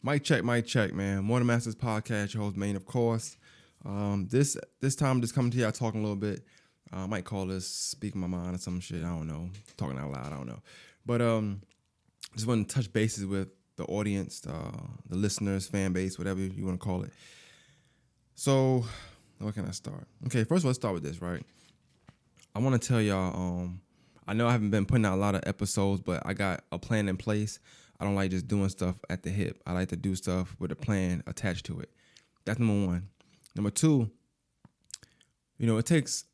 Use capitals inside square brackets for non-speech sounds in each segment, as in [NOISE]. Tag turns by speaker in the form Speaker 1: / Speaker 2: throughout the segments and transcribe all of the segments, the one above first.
Speaker 1: Mic check, mic check, man. More Than Masters podcast. Your host, Main, of course. Um, this this time, I'm just coming to y'all talking a little bit. Uh, I might call this speaking my mind or some shit. I don't know. Talking out loud. I don't know. But um, just want to touch bases with the audience, uh, the listeners, fan base, whatever you want to call it. So, where can I start? Okay, first of all, let's start with this. Right. I want to tell y'all. Um, I know I haven't been putting out a lot of episodes, but I got a plan in place. I don't like just doing stuff at the hip. I like to do stuff with a plan attached to it. That's number one. Number two, you know, it takes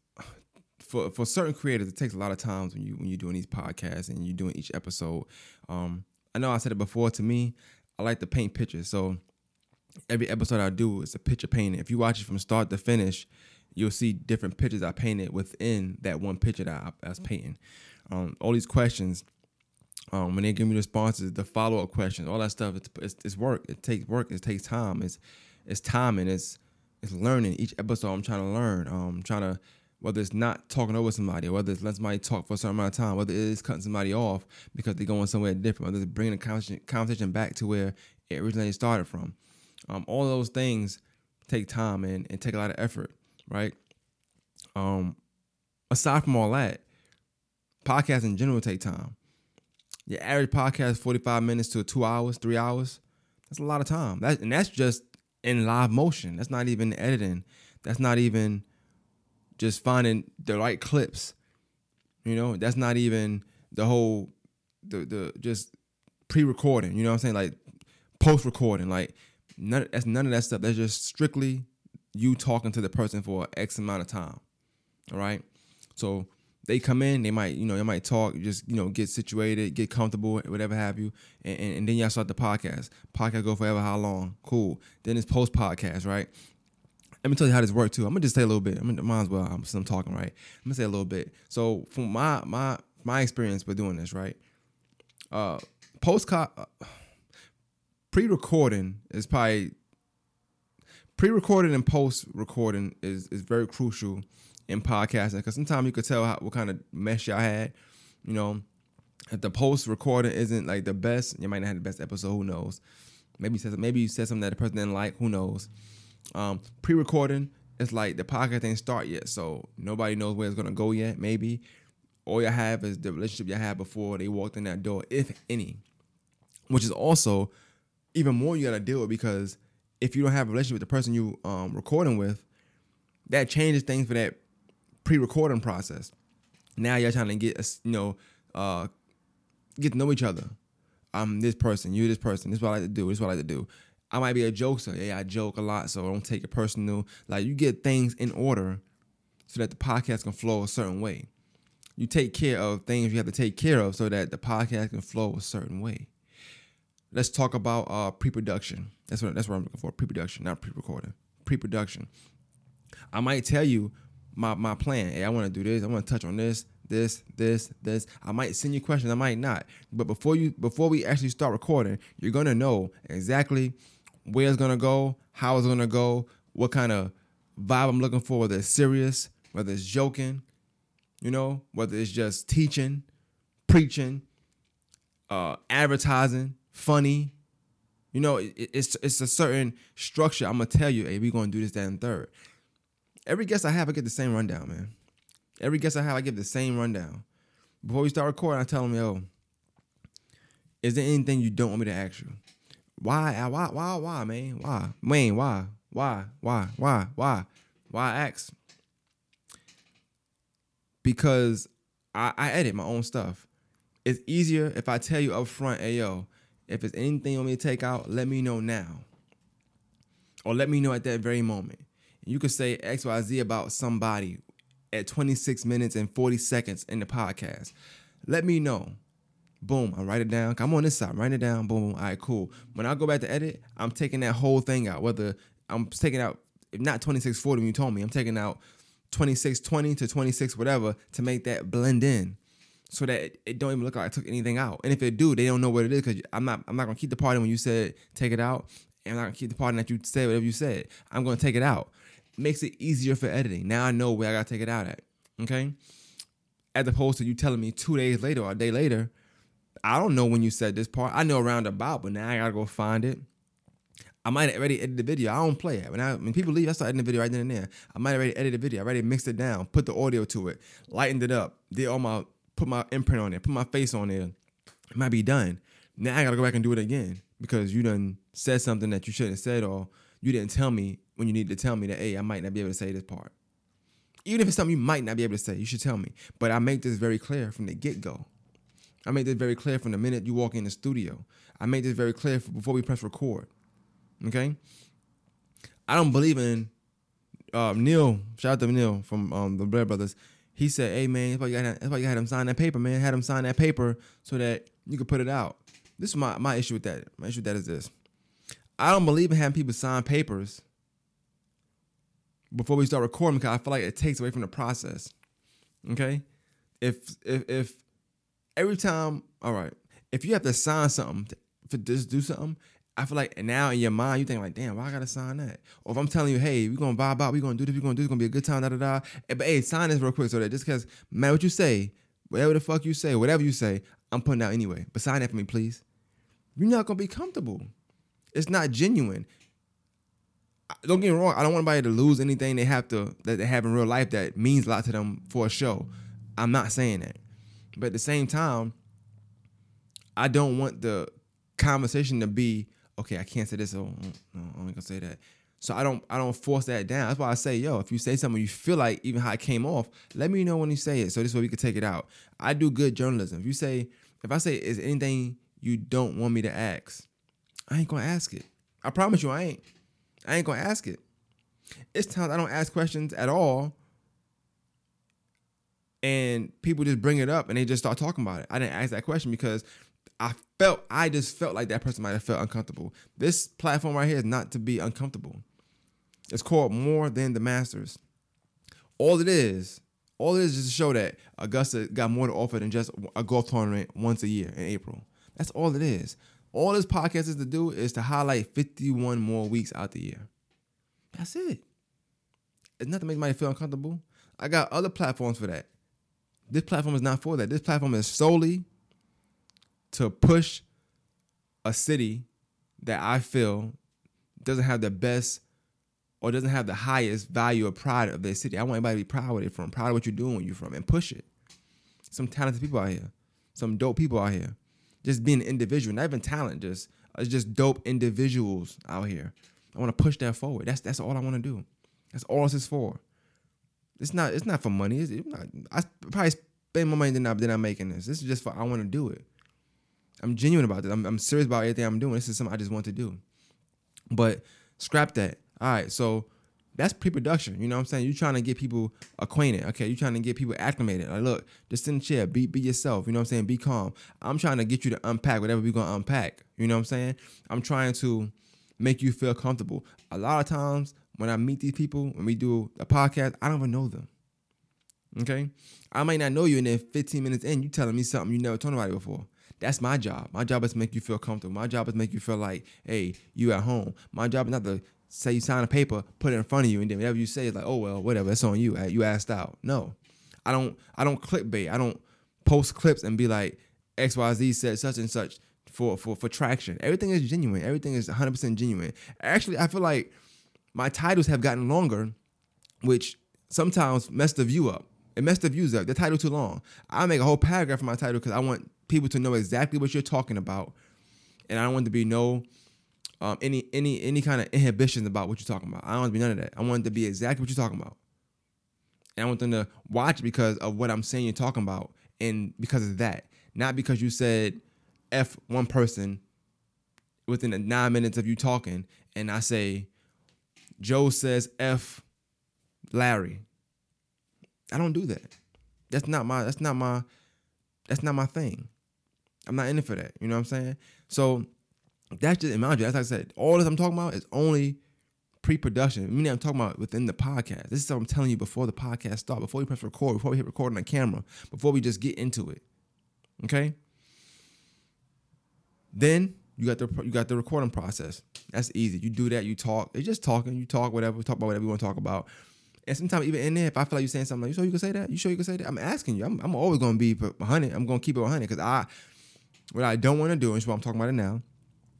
Speaker 1: for for certain creators, it takes a lot of times when you when you're doing these podcasts and you're doing each episode. Um, I know I said it before. To me, I like to paint pictures. So every episode I do is a picture painting. If you watch it from start to finish, you'll see different pictures I painted within that one picture that I, I was painting. Um, all these questions um, when they give me responses, the follow up questions, all that stuff, it's, it's, it's work. It takes work. It takes time. It's it's time and it's it's learning. Each episode, I'm trying to learn. Um, I'm trying to whether it's not talking over somebody, whether it's letting somebody talk for a certain amount of time, whether it is cutting somebody off because they're going somewhere different, whether it's bringing the conversation, conversation back to where it originally started from. Um, all those things take time and, and take a lot of effort, right? Um, aside from all that, podcasts in general take time. Your average podcast 45 minutes to two hours, three hours. That's a lot of time. That and that's just in live motion. That's not even editing. That's not even just finding the right clips. You know, that's not even the whole the the just pre-recording. You know what I'm saying? Like post-recording. Like none that's none of that stuff. That's just strictly you talking to the person for X amount of time. All right. So they come in, they might, you know, they might talk, just, you know, get situated, get comfortable, whatever have you. And, and, and then y'all start the podcast. Podcast go forever, how long? Cool. Then it's post podcast, right? Let me tell you how this works too. I'm gonna just say a little bit. I'm gonna, as well. I'm, I'm talking right. I'm gonna say a little bit. So from my my my experience with doing this, right? Uh, post uh, pre-recording is probably pre-recording and post-recording is is very crucial in podcasting because sometimes you could tell how, what kind of mess y'all had. You know, if the post recording isn't like the best, you might not have the best episode. Who knows? Maybe you said maybe you said something that the person didn't like. Who knows? Um, pre-recording, it's like the podcast ain't start yet, so nobody knows where it's gonna go yet. Maybe all you have is the relationship you had before they walked in that door, if any. Which is also even more you gotta deal with because if you don't have a relationship with the person you um recording with, that changes things for that pre-recording process. Now you're trying to get you know uh, get to know each other. I'm this person, you this person. This is what I like to do. This is what I like to do. I might be a jokester. Yeah, I joke a lot, so don't take it personal. Like you get things in order so that the podcast can flow a certain way. You take care of things you have to take care of so that the podcast can flow a certain way. Let's talk about uh, pre-production. That's what that's what I'm looking for. Pre-production, not pre-recording. Pre-production. I might tell you my my plan. Hey, I want to do this. I want to touch on this, this, this, this. I might send you questions. I might not. But before you before we actually start recording, you're gonna know exactly where it's gonna go, how it's gonna go, what kind of vibe I'm looking for. Whether it's serious, whether it's joking, you know, whether it's just teaching, preaching, uh, advertising, funny. You know, it, it's it's a certain structure. I'm gonna tell you, hey, we're gonna do this, that, and third every guest I have, I get the same rundown, man. Every guest I have, I give the same rundown. Before we start recording, I tell them, yo, is there anything you don't want me to ask you? Why, uh, why, why, why, man? Why? Wayne, why? Why? Why? Why? Why? Why ask? Because I, I edit my own stuff. It's easier if I tell you up front, hey yo, if it's anything you want me to take out, let me know now. Or let me know at that very moment you could say XYZ about somebody at 26 minutes and 40 seconds in the podcast. Let me know. Boom, I write it down. I'm on this side, write it down. Boom, all right, cool. When I go back to edit, I'm taking that whole thing out. Whether I'm taking out, if not 2640, when you told me, I'm taking out 2620 to 26 whatever to make that blend in so that it, don't even look like I took anything out. And if it do, they don't know what it is because I'm not I'm not gonna keep the part when you said take it out, and I'm not gonna keep the part that you said whatever you said. I'm gonna take it out makes it easier for editing. Now I know where I gotta take it out at. Okay. As opposed to you telling me two days later or a day later, I don't know when you said this part. I know around about, but now I gotta go find it. I might have already edited the video. I don't play it. When I when people leave, I start editing the video right then and there. I might already edited the video. I already mixed it down, put the audio to it, lightened it up, did all my put my imprint on it, put my face on there. It might be done. Now I gotta go back and do it again because you done said something that you shouldn't have said or you didn't tell me when you need to tell me that hey, I might not be able to say this part. Even if it's something you might not be able to say, you should tell me. But I make this very clear from the get go. I made this very clear from the minute you walk in the studio. I made this very clear before we press record. Okay. I don't believe in um, Neil. Shout out to Neil from um, the Blair Brothers. He said, "Hey man, that's why you got that's why you had him sign that paper, man. Had him sign that paper so that you could put it out." This is my my issue with that. My issue with that is this: I don't believe in having people sign papers before we start recording because I feel like it takes away from the process. Okay, if if if every time, all right, if you have to sign something to, for just do something, I feel like now in your mind you think like, damn, why I gotta sign that? Or if I'm telling you, hey, we're gonna vibe out, we're gonna do this, we're gonna do this, it's gonna be a good time, da da da. But hey, sign this real quick so that just because matter what you say, whatever the fuck you say, whatever you say, I'm putting out anyway. But sign that for me, please. You're not gonna be comfortable. It's not genuine. Don't get me wrong. I don't want anybody to lose anything they have to that they have in real life that means a lot to them for a show. I'm not saying that, but at the same time, I don't want the conversation to be okay, I can't say this, so mm, I'm only gonna say that. So I don't I don't force that down. That's why I say, yo, if you say something you feel like even how it came off, let me know when you say it. So this way we can take it out. I do good journalism. If you say, if I say is anything you don't want me to ask, I ain't gonna ask it. I promise you I ain't. I ain't gonna ask it. It's times I don't ask questions at all. And people just bring it up and they just start talking about it. I didn't ask that question because I felt I just felt like that person might have felt uncomfortable. This platform right here is not to be uncomfortable. It's called More Than the Masters. All it is, all it is is to show that Augusta got more to offer than just a golf tournament once a year in April. That's all it is. All this podcast is to do is to highlight 51 more weeks out the year. That's it. It's not to make anybody feel uncomfortable. I got other platforms for that. This platform is not for that. This platform is solely to push a city that I feel doesn't have the best or doesn't have the highest value or pride of their city. I want everybody to be proud of it from, proud of what you're doing where you're from, and push it. Some talented people out here, some dope people out here. Just being an individual, not even talent, just uh, it's just dope individuals out here. I want to push that forward. That's that's all I want to do. That's all this is for. It's not it's not for money. It's, it's not, I probably spend more money than, I, than I'm making this. This is just for I want to do it. I'm genuine about this. I'm, I'm serious about everything I'm doing. This is something I just want to do. But scrap that. All right, so that's pre-production. You know what I'm saying? You're trying to get people acquainted. Okay, you're trying to get people acclimated. Like, look, just in the chair, be be yourself. You know what I'm saying? Be calm. I'm trying to get you to unpack whatever we're gonna unpack. You know what I'm saying? I'm trying to make you feel comfortable. A lot of times when I meet these people, when we do a podcast, I don't even know them. Okay? I might not know you, and then 15 minutes in, you telling me something you never told nobody before. That's my job. My job is to make you feel comfortable. My job is to make you feel like, hey, you at home. My job is not to say you sign a paper, put it in front of you, and then whatever you say is like, oh well, whatever, it's on you. You asked out. No, I don't. I don't clickbait. I don't post clips and be like, X Y Z said such and such for for for traction. Everything is genuine. Everything is 100 percent genuine. Actually, I feel like my titles have gotten longer, which sometimes mess the view up. It messed the views up. The title too long. I make a whole paragraph for my title because I want people to know exactly what you're talking about, and I don't want to be no um, any any any kind of inhibitions about what you're talking about. I don't want to be none of that. I want it to be exactly what you're talking about, and I want them to watch because of what I'm saying you're talking about, and because of that, not because you said f one person within nine minutes of you talking, and I say Joe says f Larry. I don't do that. That's not my. That's not my. That's not my thing. I'm not in it for that. You know what I'm saying? So that's just mind you, as I said, all this I'm talking about is only pre-production. I mean, I'm talking about within the podcast. This is what I'm telling you before the podcast start, before we press record, before we hit record on the camera, before we just get into it. Okay. Then you got the you got the recording process. That's easy. You do that. You talk. It's just talking. You talk whatever. Talk about whatever you want to talk about. And sometimes even in there, if I feel like you're saying something, like, you sure you can say that? You sure you can say that? I'm asking you. I'm, I'm always gonna be 100. I'm gonna keep it 100 because I what I don't want to do, and what I'm talking about it now.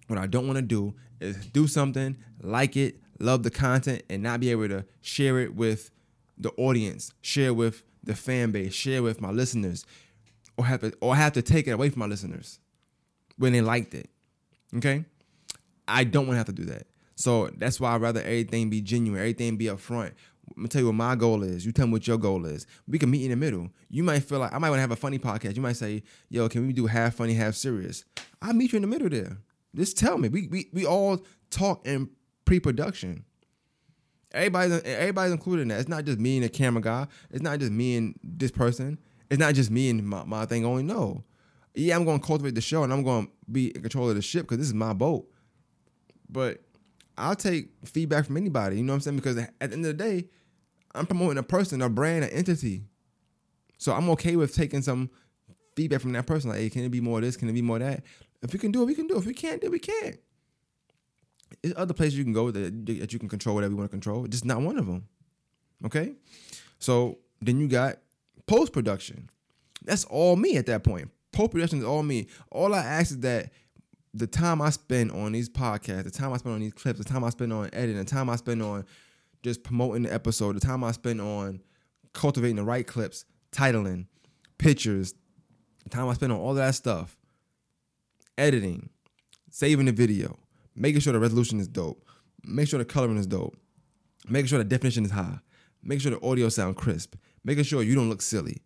Speaker 1: What I don't want to do is do something, like it, love the content, and not be able to share it with the audience, share with the fan base, share with my listeners, or have to or have to take it away from my listeners when they liked it. Okay? I don't want to have to do that. So that's why I'd rather everything be genuine, everything be upfront. I'm gonna tell you what my goal is. You tell me what your goal is. We can meet in the middle. You might feel like I might want to have a funny podcast. You might say, "Yo, can we do half funny, half serious?" I'll meet you in the middle there. Just tell me. We we we all talk in pre-production. Everybody's everybody's included in that. It's not just me and the camera guy. It's not just me and this person. It's not just me and my, my thing only. No. Yeah, I'm to cultivate the show and I'm to be in control of the ship because this is my boat. But I'll take feedback from anybody. You know what I'm saying? Because at the end of the day, I'm promoting a person, a brand, an entity. So I'm okay with taking some feedback from that person. Like, hey, can it be more of this? Can it be more of that? If we can do it, we can do it. If we can't do it, we can't. There's other places you can go that, that you can control whatever you want to control. Just not one of them. Okay? So then you got post production. That's all me at that point. Post production is all me. All I ask is that the time I spend on these podcasts, the time I spend on these clips, the time I spend on editing, the time I spend on just promoting the episode, the time I spend on cultivating the right clips, titling, pictures, the time I spend on all that stuff, editing, saving the video, making sure the resolution is dope, make sure the coloring is dope, making sure the definition is high, making sure the audio sound crisp, making sure you don't look silly.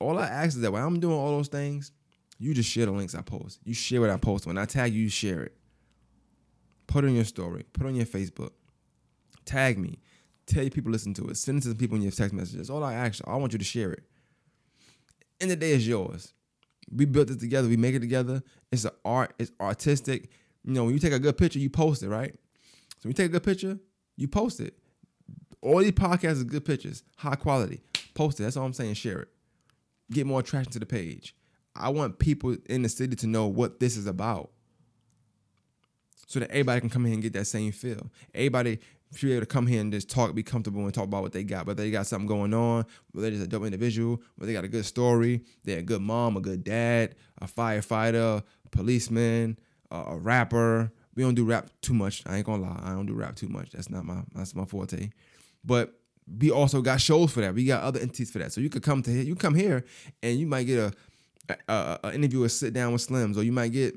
Speaker 1: All I ask is that while I'm doing all those things, you just share the links I post. You share what I post. When I tag you, you share it. Put it on your story. Put it on your Facebook. Tag me. Tell your people listen to it. Send it to people in your text messages. All I ask, I want you to share it. End the day is yours. We built it together. We make it together. It's an art. It's artistic. You know, when you take a good picture, you post it, right? So when you take a good picture, you post it. All these podcasts are good pictures, high quality. Post it. That's all I'm saying. Share it. Get more attraction to the page. I want people in the city to know what this is about. So that everybody can come here and get that same feel. Everybody be able to come here and just talk, be comfortable and talk about what they got. Whether they got something going on, whether they're just a dope individual, whether they got a good story, they're a good mom, a good dad, a firefighter, a policeman, a rapper. We don't do rap too much. I ain't gonna lie. I don't do rap too much. That's not my that's my forte. But we also got shows for that. We got other entities for that. So you could come to here, you come here and you might get a a, a interview or sit down with Slims, or you might get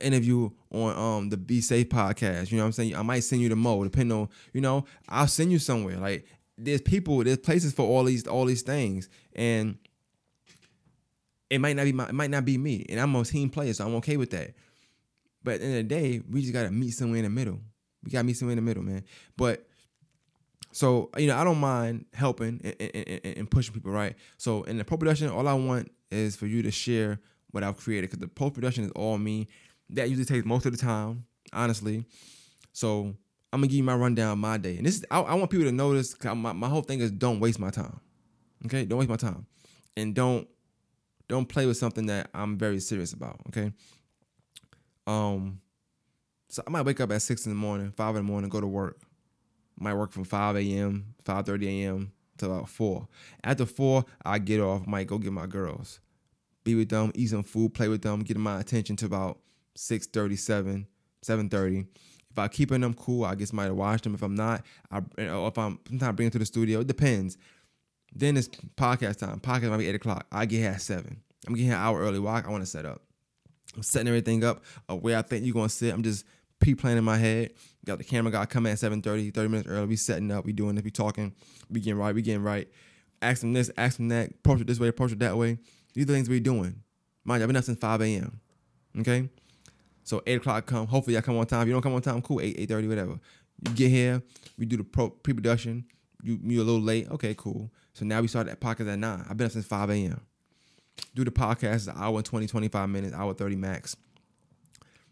Speaker 1: interview on um the Be Safe podcast. You know what I'm saying? I might send you to Mo, depending on you know. I'll send you somewhere. Like there's people, there's places for all these all these things, and it might not be my, it might not be me, and I'm a team player, so I'm okay with that. But at the end of the day, we just gotta meet somewhere in the middle. We gotta meet somewhere in the middle, man. But so you know, I don't mind helping and, and, and pushing people, right? So in the pro production, all I want is for you to share what I've created because the post production is all me. That usually takes most of the time, honestly. So I'm gonna give you my rundown my day, and this is I, I want people to notice. My, my whole thing is don't waste my time. Okay, don't waste my time, and don't don't play with something that I'm very serious about. Okay. Um, so I might wake up at six in the morning, five in the morning, go to work. Might work from 5 a.m., 5:30 a.m. to about four. After four, I get off. Might go get my girls be with them, eat some food, play with them, getting my attention to about 6:37, 7:30. If I keeping them cool, I guess might have watch them. If I'm not, I if I'm sometimes bring them to the studio. It depends. Then it's podcast time. Podcast might be eight o'clock. I get here at seven. I'm getting an hour early. Why? I want to set up. I'm setting everything up uh, where I think you're gonna sit. I'm just pre-planning in my head. Got the camera guy coming at 7:30, 30 minutes early. We setting up. We doing this. We talking. We getting right. We getting right. Ask them this. Ask them that. Approach it this way. Approach it that way. These are the things we're doing. Mind you, I've been up since 5 a.m. Okay? So 8 o'clock come. Hopefully I come on time. If you don't come on time, cool. 8, 8.30, whatever. You get here. We do the pro, pre-production. You, you a little late. Okay, cool. So now we start that podcast at 9. I've been up since 5 a.m. Do the podcast. An hour and 20, 25 minutes. Hour 30 max.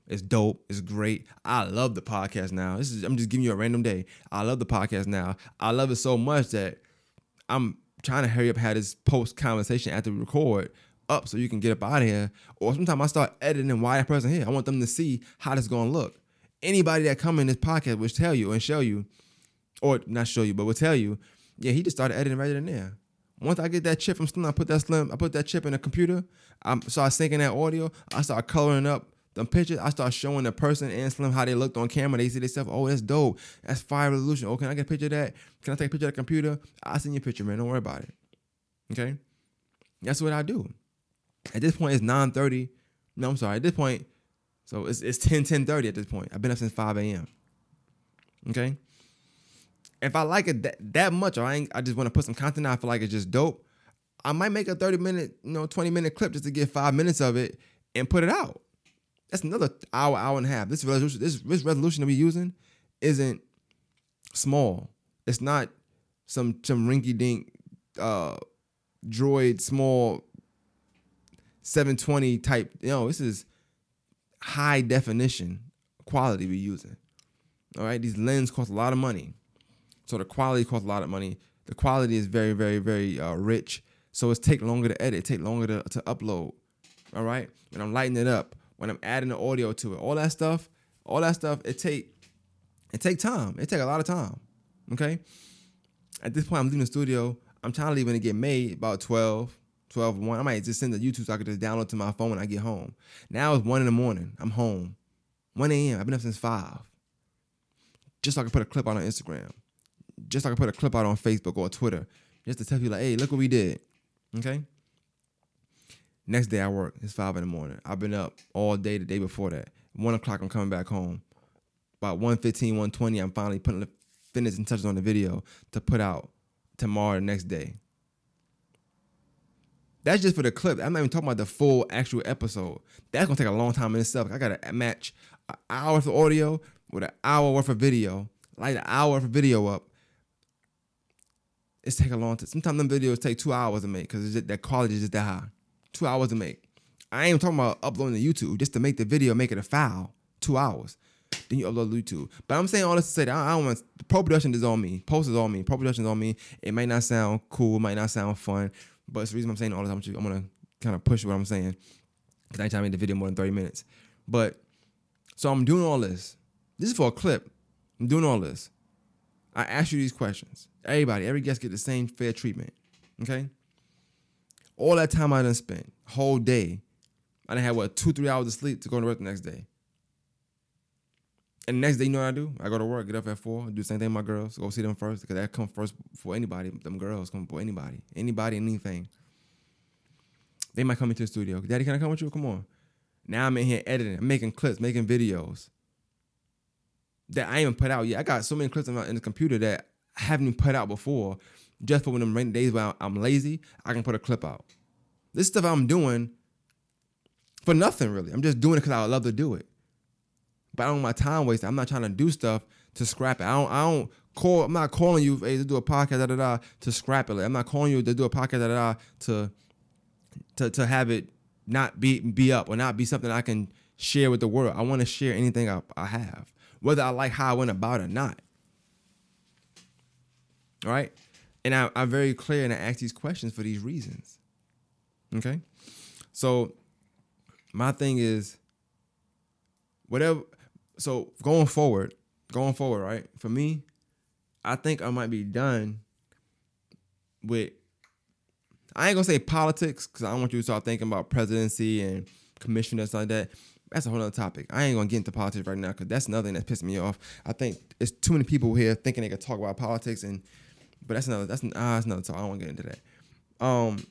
Speaker 1: It's dope. It's great. I love the podcast now. This is I'm just giving you a random day. I love the podcast now. I love it so much that I'm trying to hurry up, have this post conversation after we record up so you can get up out of here. Or sometimes I start editing why that person here. I want them to see how this gonna look. Anybody that come in this podcast will tell you and show you, or not show you, but will tell you, yeah, he just started editing right in there. Once I get that chip from Slim, I put that Slim, I put that chip in the computer. I start syncing that audio. I start coloring up them pictures, I start showing the person and Slim how they looked on camera. They see themselves, oh, that's dope. That's fire resolution. Oh, can I get a picture of that? Can I take a picture of the computer? I'll send you a picture, man. Don't worry about it. Okay? That's what I do. At this point, it's 9.30. No, I'm sorry. At this point, so it's, it's 10, 10 30 at this point. I've been up since 5 a.m. Okay? If I like it that, that much, or I, ain't, I just want to put some content out, I feel like it's just dope, I might make a 30 minute, you know, 20 minute clip just to get five minutes of it and put it out. That's another hour, hour and a half. This resolution, this, this resolution that we're using isn't small. It's not some some rinky dink uh droid small 720 type. You know, this is high definition quality we're using. All right, these lenses cost a lot of money, so the quality costs a lot of money. The quality is very, very, very uh, rich, so it's take longer to edit, take longer to, to upload. All right, when I'm lighting it up, when I'm adding the audio to it, all that stuff, all that stuff, it take it take time. It take a lot of time. Okay. At this point, I'm leaving the studio. I'm trying to leave when it get made about 12, 12, 1. I might just send the YouTube so I could just download to my phone when I get home. Now it's 1 in the morning. I'm home. 1 a.m. I've been up since 5. Just so I can put a clip out on Instagram. Just so I can put a clip out on Facebook or Twitter. Just to tell you, like, hey, look what we did. Okay? Next day I work. It's 5 in the morning. I've been up all day the day before that. 1 o'clock, I'm coming back home. About 1.15, 1.20, I'm finally putting the finishing touches on the video to put out tomorrow the next day. That's just for the clip. I'm not even talking about the full actual episode. That's gonna take a long time in itself. I gotta match an hour of audio with an hour worth of video, light an hour of video up. It's take a long time. Sometimes them videos take two hours to make because that quality is just that high. Two hours to make. I ain't talking about uploading to YouTube just to make the video, make it a file. Two hours. Then you upload to YouTube. But I'm saying all this to say that I don't want pro production is on me. Post is on me. Pro production is on me. It might not sound cool, it might not sound fun, but it's the reason I'm saying all this. I'm, I'm gonna kind of push what I'm saying because I ain't trying to make the video more than 30 minutes. But so I'm doing all this. This is for a clip. I'm doing all this. I ask you these questions. Everybody, every guest get the same fair treatment. Okay. All that time I done spent, whole day, I didn't have what two, three hours of sleep to go to work the next day. And next day, you know what I do? I go to work, get up at four, do the same thing my girls, go see them first, because that come first for anybody. Them girls come for anybody. Anybody, anything. They might come into the studio. Daddy, can I come with you? Come on. Now I'm in here editing, making clips, making videos that I even put out yet. I got so many clips in, the computer that I haven't even put out before. Just for when them rainy days where I'm lazy, I can put a clip out. This stuff I'm doing for nothing really. I'm just doing it because I would love to do it but I don't want my time wasted. I'm not trying to do stuff to scrap it. I don't. I don't call. I'm not calling you hey, to do a podcast da da da to scrap it. Like, I'm not calling you to do a podcast da da da to to to have it not be be up or not be something I can share with the world. I want to share anything I, I have, whether I like how I went about it or not. All right, and I, I'm very clear and I ask these questions for these reasons. Okay, so my thing is whatever so going forward, going forward, right? For me, I think I might be done with. I ain't gonna say politics because I don't want you to start thinking about presidency and commissioners like that. That's a whole other topic. I ain't gonna get into politics right now because that's another thing that's pissing me off. I think it's too many people here thinking they can talk about politics and, but that's another that's ah that's another talk. I don't want to get into that. Um,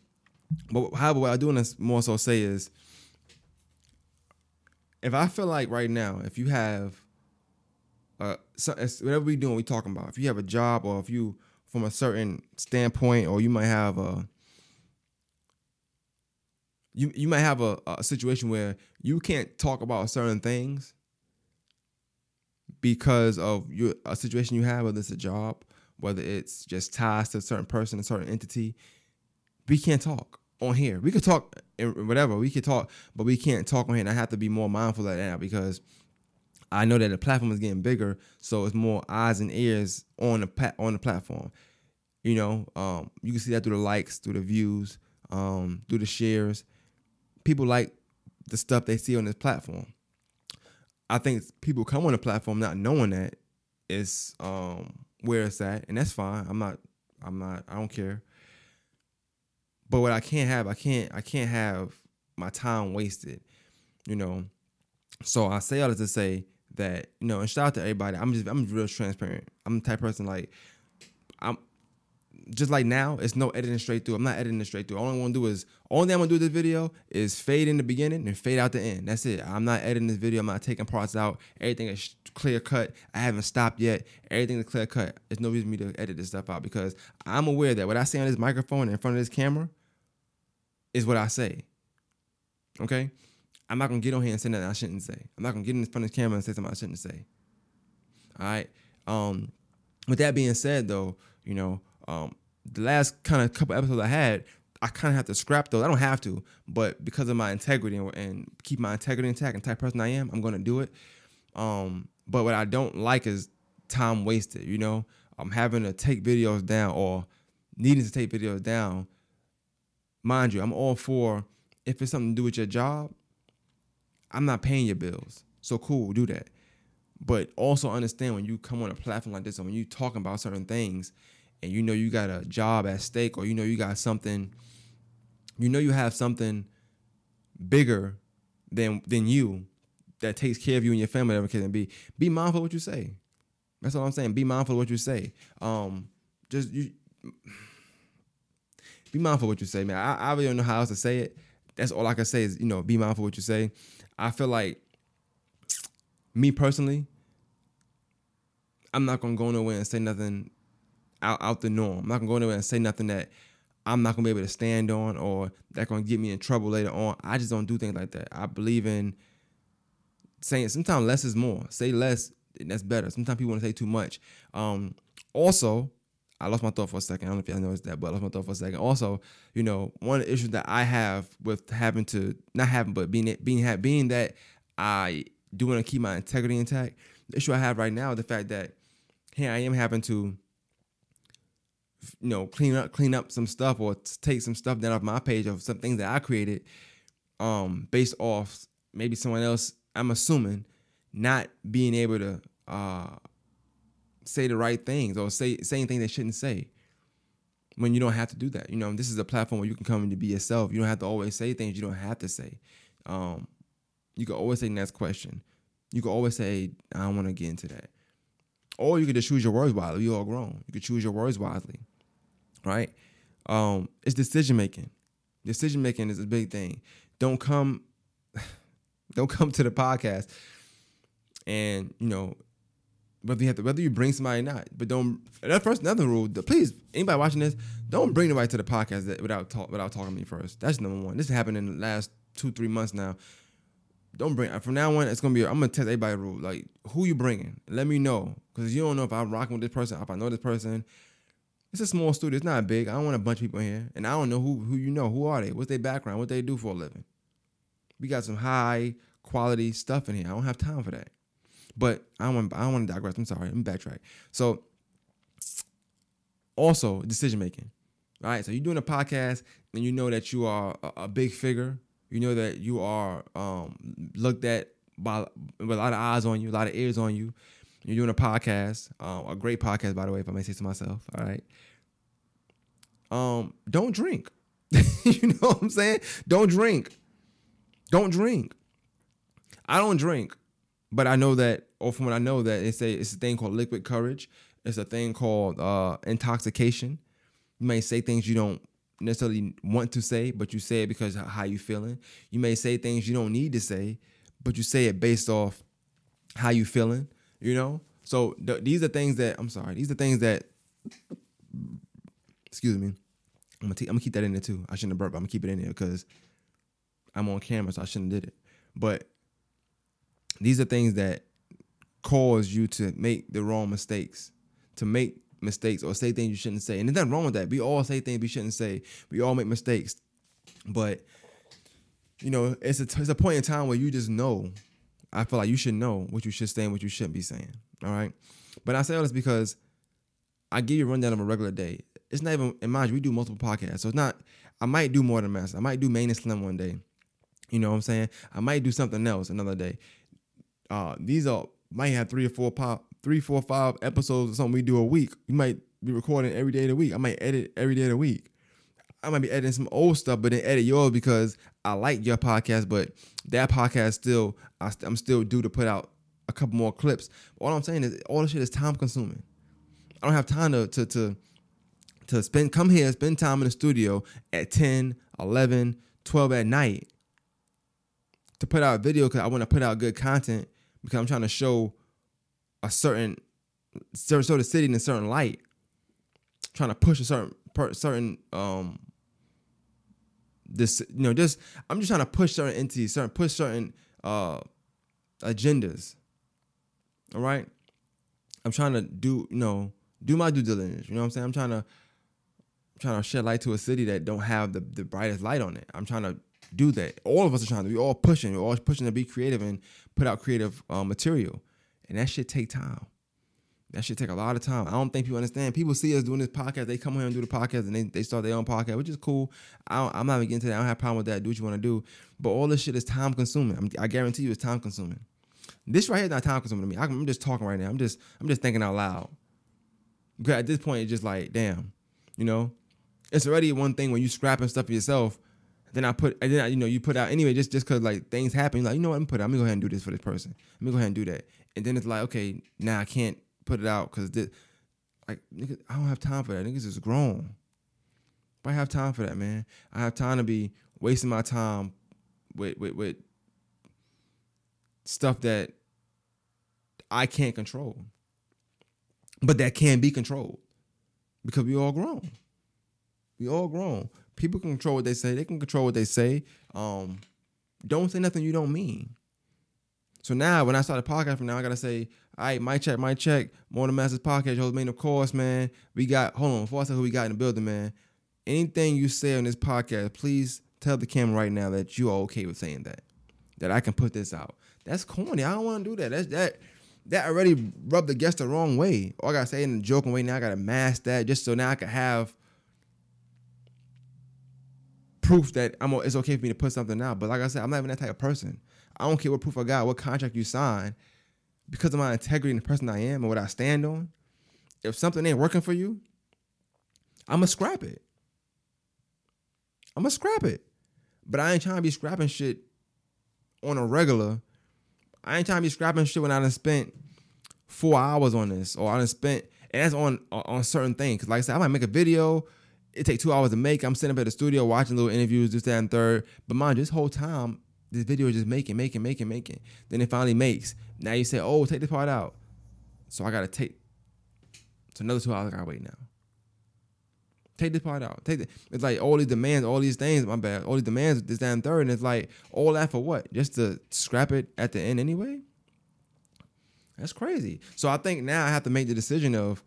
Speaker 1: but however, what I do want to more so say is if I feel like right now, if you have, uh, so, whatever we doing, we talking about. If you have a job, or if you from a certain standpoint, or you might have a, you you might have a, a situation where you can't talk about certain things because of your a situation you have, whether it's a job, whether it's just ties to a certain person, a certain entity. We can't talk on here. We could talk whatever. We could talk, but we can't talk on here. And I have to be more mindful of that now because I know that the platform is getting bigger, so it's more eyes and ears on the on the platform. You know, um, you can see that through the likes, through the views, um, through the shares. People like the stuff they see on this platform. I think people come on the platform not knowing that it's um, where it's at, and that's fine. I'm not. I'm not. I don't care. But what I can't have, I can't I can't have my time wasted, you know, So I say all this to say that you know, and shout out to everybody. I'm just I'm real transparent. I'm the type person like I'm just like now. It's no editing straight through. I'm not editing it straight through. All I want to do is only thing I'm gonna do with this video is fade in the beginning and fade out the end. That's it. I'm not editing this video. I'm not taking parts out. Everything is clear cut. I haven't stopped yet. Everything is clear cut. There's no reason for me to edit this stuff out because I'm aware that what I say on this microphone in front of this camera is what I say. Okay? I'm not gonna get on here and say nothing I shouldn't say. I'm not gonna get in front of the camera and say something I shouldn't say. All right. Um, with that being said, though, you know, um, the last kind of couple episodes I had, I kind of have to scrap those. I don't have to, but because of my integrity and, and keep my integrity intact and type person I am, I'm gonna do it. Um, but what I don't like is time wasted. You know, I'm having to take videos down or needing to take videos down. Mind you, I'm all for if it's something to do with your job I'm not paying your bills. So cool, do that. But also understand when you come on a platform like this and when you talking about certain things and you know you got a job at stake or you know you got something, you know you have something bigger than than you that takes care of you and your family, whatever it can be. Be mindful of what you say. That's all I'm saying. Be mindful of what you say. Um, just you be mindful what you say, man. I, I really don't know how else to say it. That's all I can say is, you know, be mindful of what you say. I feel like me personally, I'm not gonna go nowhere and say nothing out, out the norm. I'm not gonna go nowhere and say nothing that I'm not gonna be able to stand on or that gonna get me in trouble later on. I just don't do things like that. I believe in saying sometimes less is more. Say less, and that's better. Sometimes people want to say too much. Um, also, I lost my thought for a second. I don't know if y'all noticed that, but I lost my thought for a second. Also, you know, one issue that I have with having to not having, but being being being that I do want to keep my integrity intact. The issue I have right now is the fact that here I am having to, you know, clean up clean up some stuff or take some stuff down off my page of some things that I created, um, based off maybe someone else. I'm assuming not being able to uh say the right things or say saying things they shouldn't say when you don't have to do that. You know, this is a platform where you can come in to be yourself. You don't have to always say things you don't have to say. Um, you can always say next question. You can always say, I don't want to get into that. Or you could just choose your words wisely. You all grown. You could choose your words wisely. Right? Um, it's decision making. Decision making is a big thing. Don't come [LAUGHS] don't come to the podcast and, you know, whether you have to, whether you bring somebody or not. But don't. That first another rule. Please, anybody watching this, don't bring nobody to the podcast that, without talk without talking to me first. That's number one. This happened in the last two three months now. Don't bring. From now on, it's gonna be. I'm gonna test everybody rule. Like who you bringing? Let me know because you don't know if I'm rocking with this person. If I know this person. It's a small studio. It's not big. I don't want a bunch of people here, and I don't know who who you know. Who are they? What's their background? What they do for a living? We got some high quality stuff in here. I don't have time for that. But I want I want to digress. I'm sorry. I'm backtrack. So also decision making. All right. So you're doing a podcast and you know that you are a, a big figure. You know that you are um, looked at by with a lot of eyes on you, a lot of ears on you. You're doing a podcast, uh, a great podcast, by the way, if I may say so myself. All right. Um, don't drink. [LAUGHS] you know what I'm saying? Don't drink. Don't drink. I don't drink. But I know that, or from what I know, that it's a it's a thing called liquid courage. It's a thing called uh, intoxication. You may say things you don't necessarily want to say, but you say it because how you feeling. You may say things you don't need to say, but you say it based off how you feeling. You know. So th- these are things that I'm sorry. These are things that. Excuse me. I'm gonna, t- I'm gonna keep that in there too. I shouldn't have burped. I'm gonna keep it in there because I'm on camera, so I shouldn't have did it. But these are things that cause you to make the wrong mistakes, to make mistakes or say things you shouldn't say. And there's nothing wrong with that. We all say things we shouldn't say. We all make mistakes. But you know, it's a it's a point in time where you just know. I feel like you should know what you should say and what you shouldn't be saying. All right. But I say all this because I give you a rundown of a regular day. It's not even, and mind you, we do multiple podcasts. So it's not, I might do more than mass. I might do main and slim one day. You know what I'm saying? I might do something else another day. Uh, these are might have three or four pop, three, four, five episodes or something we do a week. We might be recording every day of the week. I might edit every day of the week. I might be editing some old stuff, but then edit yours because I like your podcast. But that podcast still, I, am still due to put out a couple more clips. All I'm saying is, all this shit is time consuming. I don't have time to to to to spend come here, spend time in the studio at 10, 11, 12 at night to put out a video because I want to put out good content because I'm trying to show a certain certain sort of city in a certain light, trying to push a certain certain um this you know just I'm just trying to push certain entities, certain push certain uh agendas. All right, I'm trying to do you know do my due diligence. You know what I'm saying? I'm trying to I'm trying to shed light to a city that don't have the the brightest light on it. I'm trying to do that. All of us are trying to. We all pushing. We're all pushing to be creative and put out creative uh, material, and that shit take time. That should take a lot of time. I don't think people understand. People see us doing this podcast. They come here and do the podcast and they, they start their own podcast, which is cool. I am not even getting to that. I don't have a problem with that. Do what you want to do. But all this shit is time consuming. I'm, i guarantee you it's time consuming. This right here is not time consuming to me. I'm just talking right now. I'm just I'm just thinking out loud. Because at this point, it's just like, damn, you know, it's already one thing when you scrapping stuff yourself. Then I put, and then I, you know, you put out anyway, just just cause like things happen. Like, you know what, I'm put. Out. I'm gonna go ahead and do this for this person. Let me go ahead and do that. And then it's like, okay, now I can't put it out because this, like nigga, I don't have time for that. Niggas is grown. But I have time for that, man. I have time to be wasting my time with with, with stuff that I can't control. But that can be controlled. Because we all grown. We all grown. People can control what they say. They can control what they say. Um, don't say nothing you don't mean. So now when I start a podcast from now, I gotta say, all right, my check, my check, more than Masters podcast, host man, of course, man. We got hold on, before I say who we got in the building, man. Anything you say on this podcast, please tell the camera right now that you are okay with saying that. That I can put this out. That's corny. I don't want to do that. That's that that already rubbed the guest the wrong way. Or I gotta say in a joking way, now I gotta mask that just so now I can have proof that I'm it's okay for me to put something out. But like I said, I'm not even that type of person. I don't care what proof I got, what contract you sign, because of my integrity and the person I am and what I stand on. If something ain't working for you, I'ma scrap it. I'ma scrap it. But I ain't trying to be scrapping shit on a regular. I ain't trying to be scrapping shit when I done spent four hours on this, or I done spent, and that's on on certain things. Like I said, I might make a video. It take two hours to make. I'm sitting up at the studio watching little interviews, this, that, and third. But mind you, this whole time, this video is just making, making, making, making. Then it finally makes. Now you say, oh, take this part out. So I gotta take. So another two hours I gotta wait now. Take this part out. Take the, It's like all these demands, all these things. My bad. All these demands, this damn third, and it's like all that for what? Just to scrap it at the end anyway. That's crazy. So I think now I have to make the decision of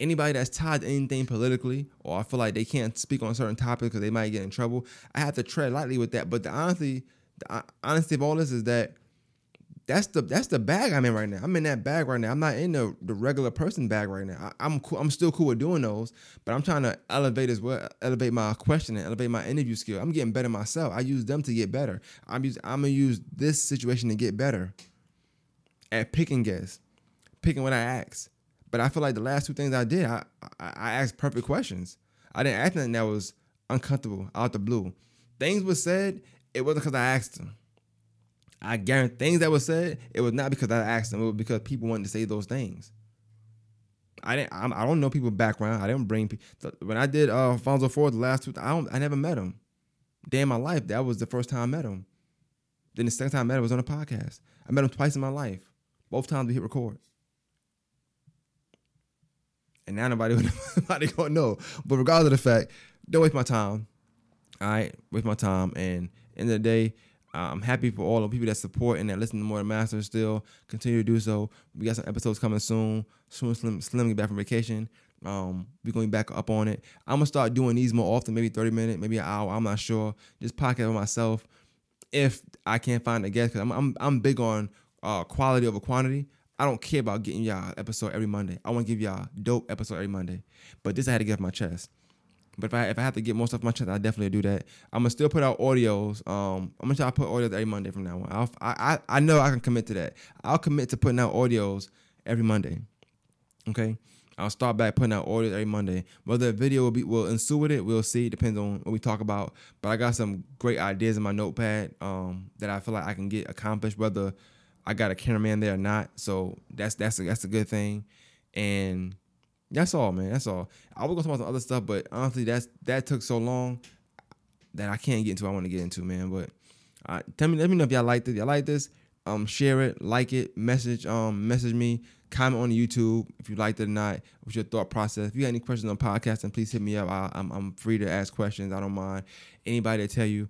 Speaker 1: anybody that's tied to anything politically, or I feel like they can't speak on certain topics because they might get in trouble. I have to tread lightly with that. But the honestly, the honesty of all this is that that's the that's the bag I'm in right now. I'm in that bag right now. I'm not in the, the regular person bag right now. I, am cool, I'm still cool with doing those, but I'm trying to elevate as well, elevate my questioning, elevate my interview skill. I'm getting better myself. I use them to get better. I'm use, I'm gonna use this situation to get better at picking guests, picking what I ask. But I feel like the last two things I did, I I, I asked perfect questions. I didn't ask anything that was uncomfortable out the blue. Things were said it wasn't because I asked them. I guarantee things that were said, it was not because I asked them. It was because people wanted to say those things. I didn't. I'm, I do not know people's background. I didn't bring people. When I did uh, Alfonso Ford the last two, I don't. I never met him. Day in my life, that was the first time I met him. Then the second time I met him was on a podcast. I met him twice in my life. Both times we hit record. And now nobody, [LAUGHS] nobody gonna know. But regardless of the fact, don't waste my time. All right, waste my time and end of the day, I'm happy for all the people that support and that listen to more than Master still. Continue to do so. We got some episodes coming soon. Soon Slim Slim get back from vacation. Um, we're going back up on it. I'm gonna start doing these more often, maybe 30 minutes, maybe an hour. I'm not sure. Just podcast with myself if I can't find a guest because I'm, I'm I'm big on uh, quality over quantity. I don't care about getting y'all episode every Monday. I want to give y'all dope episode every Monday. But this I had to get off my chest. But if I if I have to get more stuff on my chest, I definitely do that. I'm gonna still put out audios. Um, I'm gonna try to put audios every Monday from now on. I'll, I I I know I can commit to that. I'll commit to putting out audios every Monday. Okay. I'll start back putting out audios every Monday. Whether a video will be will ensue with it, we'll see. It Depends on what we talk about. But I got some great ideas in my notepad um, that I feel like I can get accomplished, whether I got a cameraman there or not. So that's that's a, that's a good thing. And that's all, man. That's all. I was gonna talk about some other stuff, but honestly, that's that took so long that I can't get into. I want to get into, man. But uh, tell me, let me know if y'all like this. Y'all like this? Um, share it, like it, message, um, message me, comment on YouTube if you liked it or not. What's your thought process? If you got any questions on podcasting, please hit me up. I, am I'm, I'm free to ask questions. I don't mind anybody to tell you.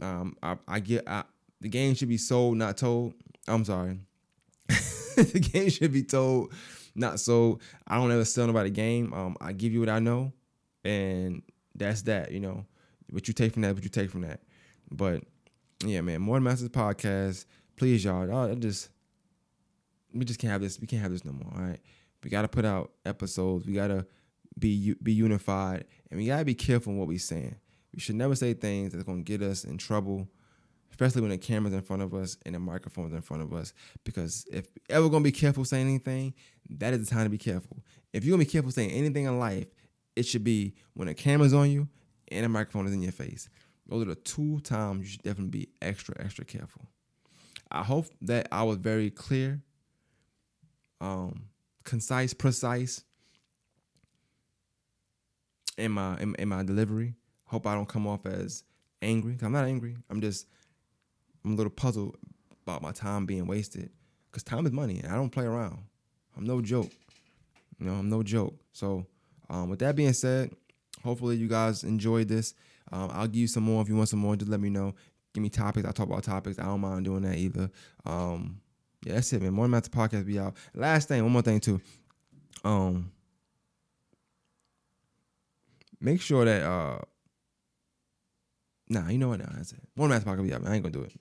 Speaker 1: Um, I, I get I, the game should be sold, not told. I'm sorry. [LAUGHS] the game should be told, not so. I don't ever sell nobody game. Um, I give you what I know, and that's that. You know, what you take from that, what you take from that. But yeah, man, More Masters podcast please y'all, I just we just can't have this. We can't have this no more. All right, we got to put out episodes. We got to be be unified, and we got to be careful in what we saying. We should never say things that's gonna get us in trouble, especially when the camera's in front of us and the microphone's in front of us. Because if ever gonna be careful saying anything, that is the time to be careful. If you're gonna be careful saying anything in life, it should be when the camera's on you and the microphone is in your face. Those are the two times you should definitely be extra, extra careful. I hope that I was very clear, um, concise, precise in my in, in my delivery. Hope I don't come off as angry. I'm not angry. I'm just I'm a little puzzled about my time being wasted. Cause time is money, and I don't play around. I'm no joke. You know, I'm no joke. So, um, with that being said, hopefully you guys enjoyed this. Um, I'll give you some more if you want some more. Just let me know give me topics. I talk about topics. I don't mind doing that either. Um, yeah, that's it, man. More Master Podcast be out. Last thing, one more thing too. Um, make sure that uh, nah, you know what? Nah, that's it. More Master Podcast be out. Man. I ain't gonna do it.